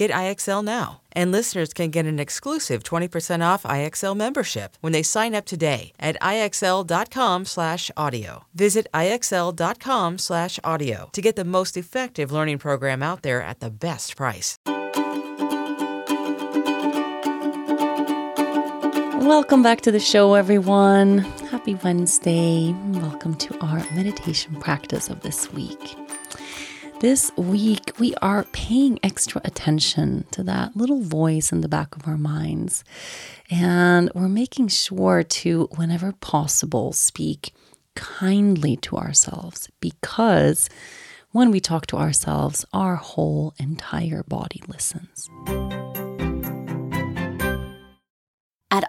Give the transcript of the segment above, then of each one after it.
Get IXL now. And listeners can get an exclusive 20% off IXL membership when they sign up today at IXL.com/audio. Visit IXL.com/audio to get the most effective learning program out there at the best price. Welcome back to the show, everyone. Happy Wednesday. Welcome to our meditation practice of this week. This week, we are paying extra attention to that little voice in the back of our minds. And we're making sure to, whenever possible, speak kindly to ourselves because when we talk to ourselves, our whole entire body listens.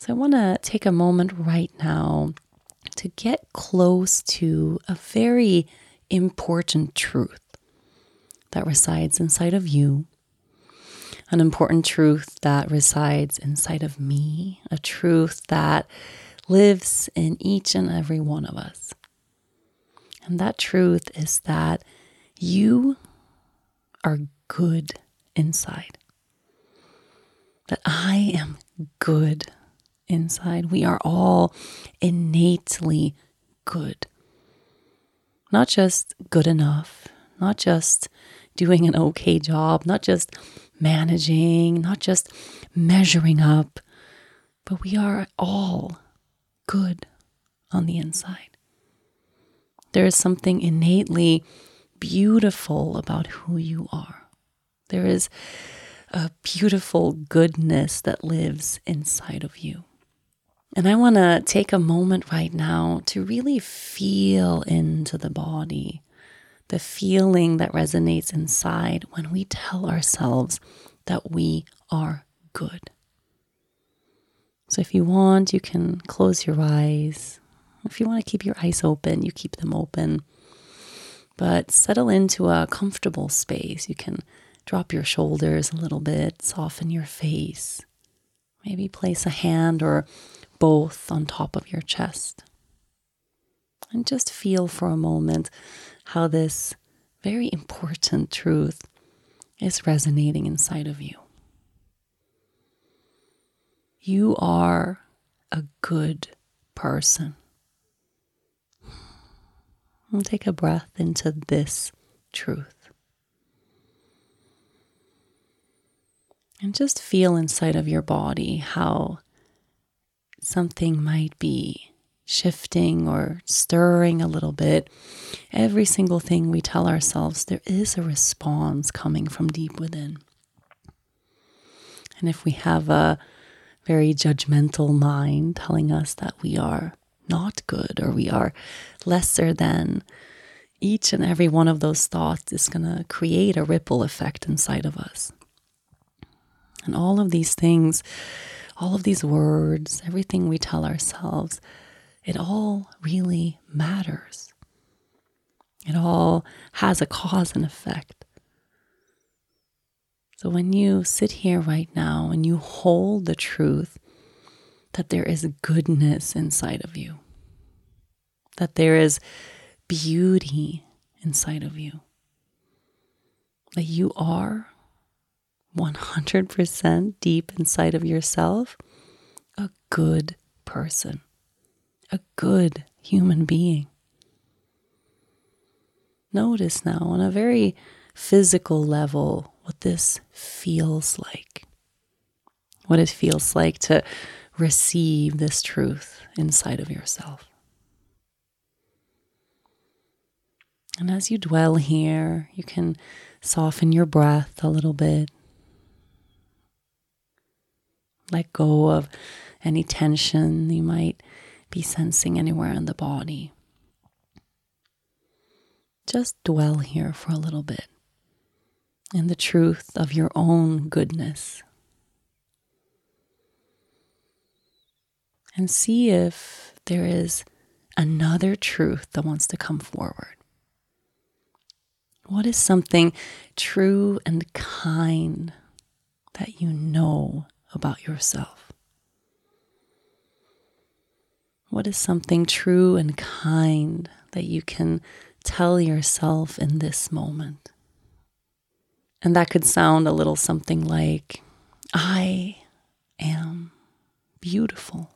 So I want to take a moment right now to get close to a very important truth that resides inside of you, an important truth that resides inside of me, a truth that lives in each and every one of us. And that truth is that you are good inside. That I am good inside. We are all innately good. Not just good enough, not just doing an okay job, not just managing, not just measuring up, but we are all good on the inside. There is something innately beautiful about who you are. There is a beautiful goodness that lives inside of you. And I want to take a moment right now to really feel into the body, the feeling that resonates inside when we tell ourselves that we are good. So if you want, you can close your eyes. If you want to keep your eyes open, you keep them open. But settle into a comfortable space. You can drop your shoulders a little bit, soften your face. Maybe place a hand or both on top of your chest. And just feel for a moment how this very important truth is resonating inside of you. You are a good person. And take a breath into this truth. And just feel inside of your body how something might be shifting or stirring a little bit, every single thing we tell ourselves, there is a response coming from deep within. And if we have a very judgmental mind telling us that we are not good or we are lesser than, each and every one of those thoughts is going to create a ripple effect inside of us. And all of these things all of these words, everything we tell ourselves, it all really matters. It all has a cause and effect. So when you sit here right now and you hold the truth that there is goodness inside of you, that there is beauty inside of you, that you are 100% deep inside of yourself a good person, a good human being. Notice now on a very physical level what this feels like. What it feels like to receive this truth inside of yourself. And as you dwell here, you can soften your breath a little bit. Let go of any tension you might be sensing anywhere in the body. Just dwell here for a little bit in the truth of your own goodness. And see if there is another truth that wants to come forward. What is something true and kind that you know about yourself? What is something true and kind that you can tell yourself in this moment? And that could sound a little something like, I am beautiful.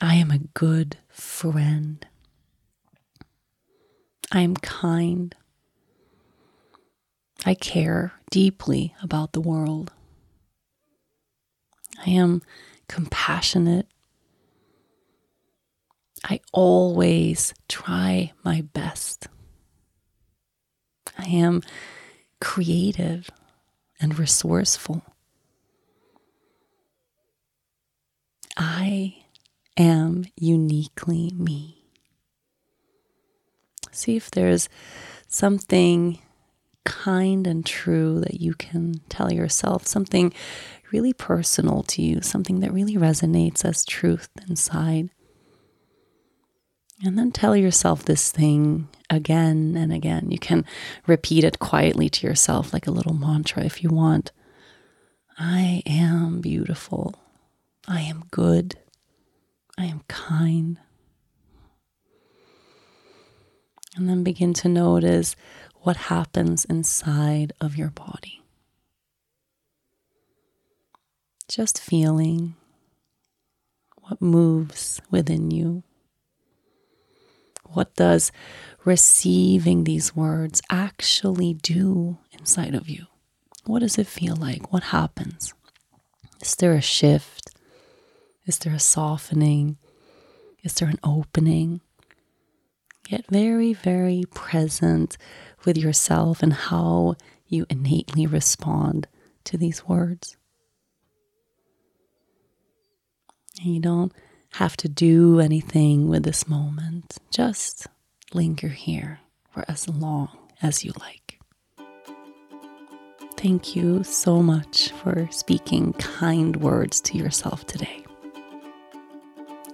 I am a good friend. I am kind. I care deeply about the world. I am compassionate. I always try my best. I am creative and resourceful. I am uniquely me. See if there's something kind and true that you can tell yourself, something really personal to you, something that really resonates as truth inside. And then tell yourself this thing again and again. You can repeat it quietly to yourself like a little mantra if you want. I am beautiful. I am good. I am kind. And then begin to notice what happens inside of your body. Just feeling what moves within you. What does receiving these words actually do inside of you? What does it feel like? What happens? Is there a shift? Is there a softening? Is there an opening? Get very, very present with yourself and how you innately respond to these words. And you don't have to do anything with this moment. Just linger here for as long as you like. Thank you so much for speaking kind words to yourself today.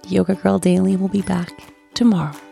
Yoga Girl Daily will be back tomorrow.